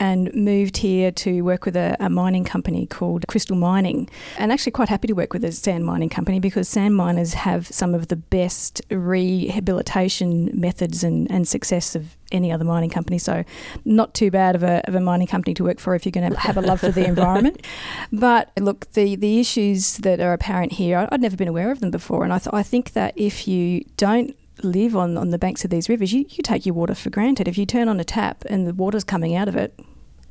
And moved here to work with a, a mining company called Cristal Mining. And actually, quite happy to work with a sand mining company because sand miners have some of the best rehabilitation methods and, and success of any other mining company. So, not too bad of a, of a mining company to work for if you're going to have a love for the <laughs> environment. But look, the, the issues that are apparent here, I'd never been aware of them before. And I, th- I think that if you don't live on, on the banks of these rivers, you, you take your water for granted. If you turn on a tap and the water's coming out of it,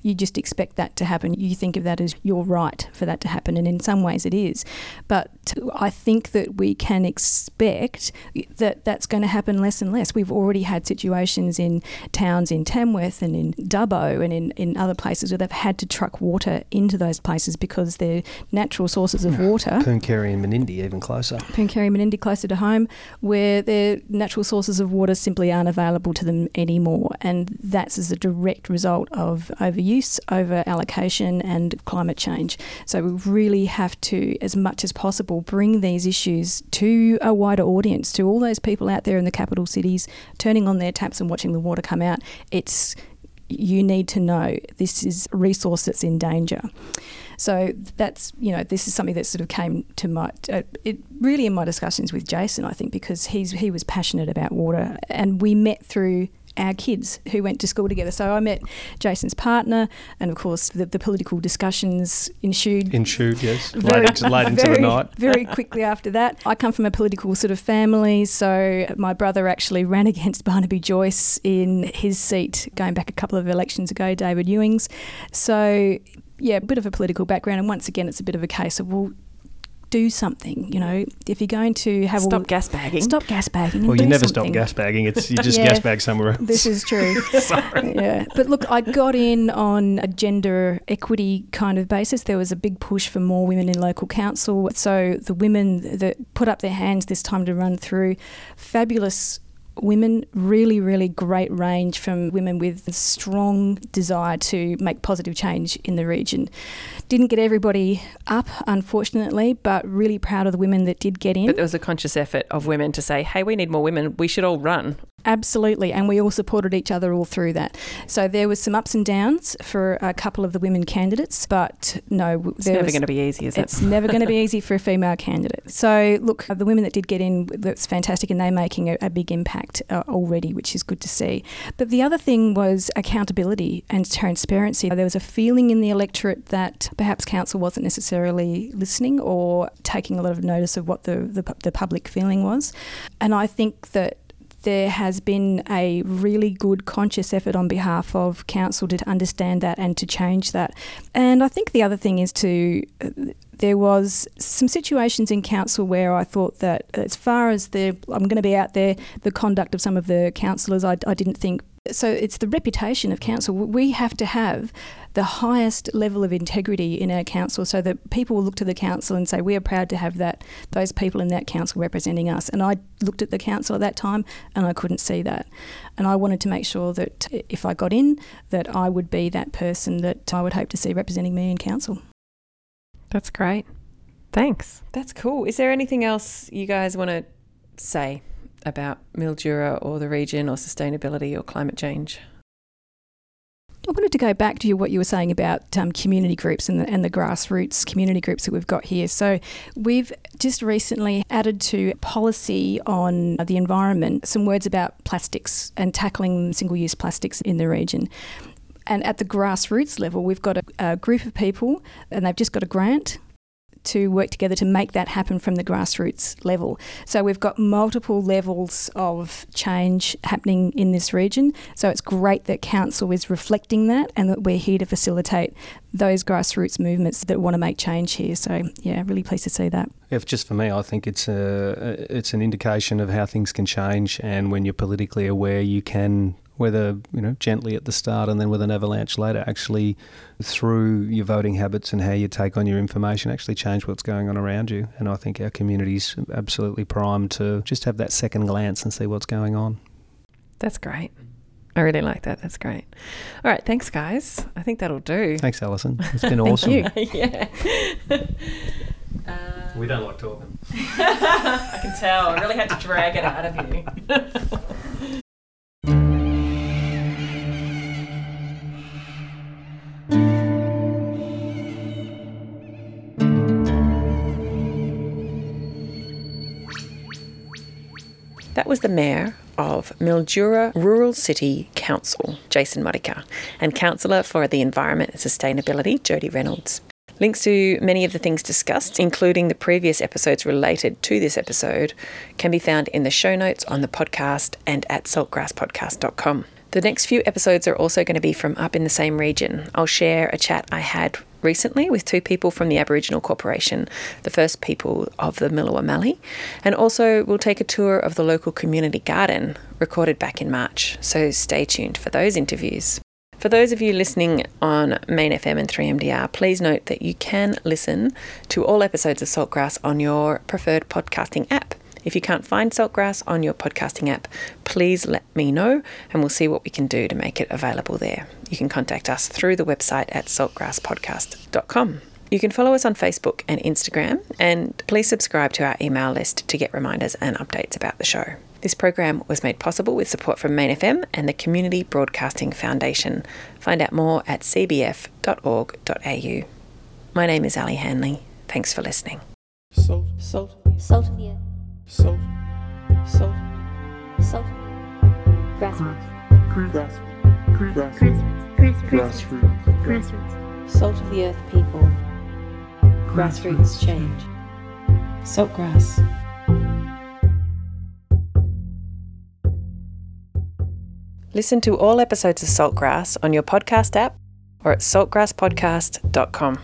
you just expect that to happen. You think of that as your right for that to happen, and in some ways it is. But I think that we can expect that that's going to happen less and less. We've already had situations in towns in Tamworth and in Dubbo and in, in other places where they've had to truck water into those places because they're natural sources of water. Pooncarie and Menindee even closer. Pooncarie Menindee closer to home, where their natural sources of water simply aren't available to them anymore. And that's as a direct result of overuse, over allocation, and climate change. So we really have to, as much as possible, bring these issues to a wider audience, to all those people out there in the capital cities turning on their taps and watching the water come out. It's you need to know this is a resource that's in danger. So that's you know this is something that sort of came to my uh, it really in my discussions with Jason I think because he's he was passionate about water and we met through our kids who went to school together. So I met Jason's partner, and of course the, the political discussions ensued Ensued, yes. very- late, into, late into the night. <laughs> Very quickly after that, I come from a political sort of family. So my brother actually ran against <laughs> Barnaby Joyce in his seat going back a couple of elections ago, David Ewings. So yeah, a bit of a political background, and once again, it's a bit of a case of well. Do something, you know. If you're going to have Stop all, gas bagging. stop gas bagging. Well, you never something. stop gas bagging. It's you <laughs> just Yeah. gas bag somewhere else. <laughs> This is true. <laughs> Sorry. Yeah, but look, I got in on a gender equity kind of basis. There was a big push for more women in local council. So the women that put up their hands this time to run through, fabulous women, really, really great range from women with a strong desire to make positive change in the region. Didn't get everybody up, unfortunately, but really proud of the women that did get in. But there was a conscious effort of women to say, hey, we need more women. We should all run. Absolutely, and we all supported each other all through that. So there was some ups and downs for a couple of the women candidates, but no, It's never was, going to be easy, is it? It's never going to be <laughs> easy for a female candidate. So look, the women that did get in, that's fantastic, and they're making a, a big impact uh, already, which is good to see. But the other thing was accountability and transparency. There was a feeling in the electorate that perhaps council wasn't necessarily listening or taking a lot of notice of what the, the, the public feeling was, and I think that there has been a really good conscious effort on behalf of council to understand that and to change that. And I think the other thing is to uh, there was some situations in council where I thought that as far as the I'm going to be out there the conduct of some of the councillors I, I didn't think so it's the reputation of council we have to have the highest level of integrity in our council so that people will look to the council and say we are proud to have that those people in that council representing us and I looked at the council at that time and I couldn't see that and I wanted to make sure that eh, if I got in that I would be that person that I would hope to see representing me in council That's great. Thanks. That's cool. Is there anything else you guys want to say about Mildura or the region or sustainability or climate change? I wanted to go back to what you were saying about um, community groups and the, and the grassroots community groups that we've got here. So, we've just recently added to policy on the environment some words about plastics and tackling single use plastics in the region. And at the grassroots level, we've got a, a group of people and they've just got a grant to work together to make that happen from the grassroots level. So we've got multiple levels of change happening in this region. So it's great that council is reflecting that and that we're here to facilitate those grassroots movements that want to make change here. So yeah, really pleased to see that. If just for me, I think it's a it's an indication of how things can change, and when you're politically aware, you can whether you know gently at the start and then with an avalanche later, actually through your voting habits and how you take on your information, actually change what's going on around you. And I think our community's absolutely primed to just have that second glance and see what's going on. That's great. I really like that. That's great. All right, thanks, guys. I think that'll do. Thanks, Alison. <laughs> It's been awesome. <laughs> yeah. Uh, we don't like talking. <laughs> I can tell. I really had to drag it out of you. That was the mayor of Mildura Rural City Council, Jason Modica, and councillor for the Environment and Sustainability, Jody Reynolds. Links to many of the things discussed, including the previous episodes related to this episode, can be found in the show notes on the podcast and at saltgrasspodcast.com. The next few episodes are also going to be from up in the same region. I'll share a chat I had recently with two people from the Aboriginal Corporation, the first people of the Millewa and also we'll take a tour of the local community garden recorded back in March. So stay tuned for those interviews. For those of you listening on Main FM and 3MDR, please note that you can listen to all episodes of Saltgrass on your preferred podcasting app. If you can't find Saltgrass on your podcasting app, please let me know and we'll see what we can do to make it available there. You can contact us through the website at saltgrasspodcast.com. You can follow us on Facebook and Instagram, and please subscribe to our email list to get reminders and updates about the show. This program was made possible with support from Main FM and the Community Broadcasting Foundation. Find out more at cbf.org.au. My name is Ali Hanley. Thanks for listening. Salt, salt, Salt of the earth. salt, salt, Salt. Grassroots. grass, grass, Grassroots. Grassroots. grassroots, Grassroots. Salt of the earth people. Grassroots change. Saltgrass. Listen to all episodes of Saltgrass on your podcast app or at saltgrasspodcast.com.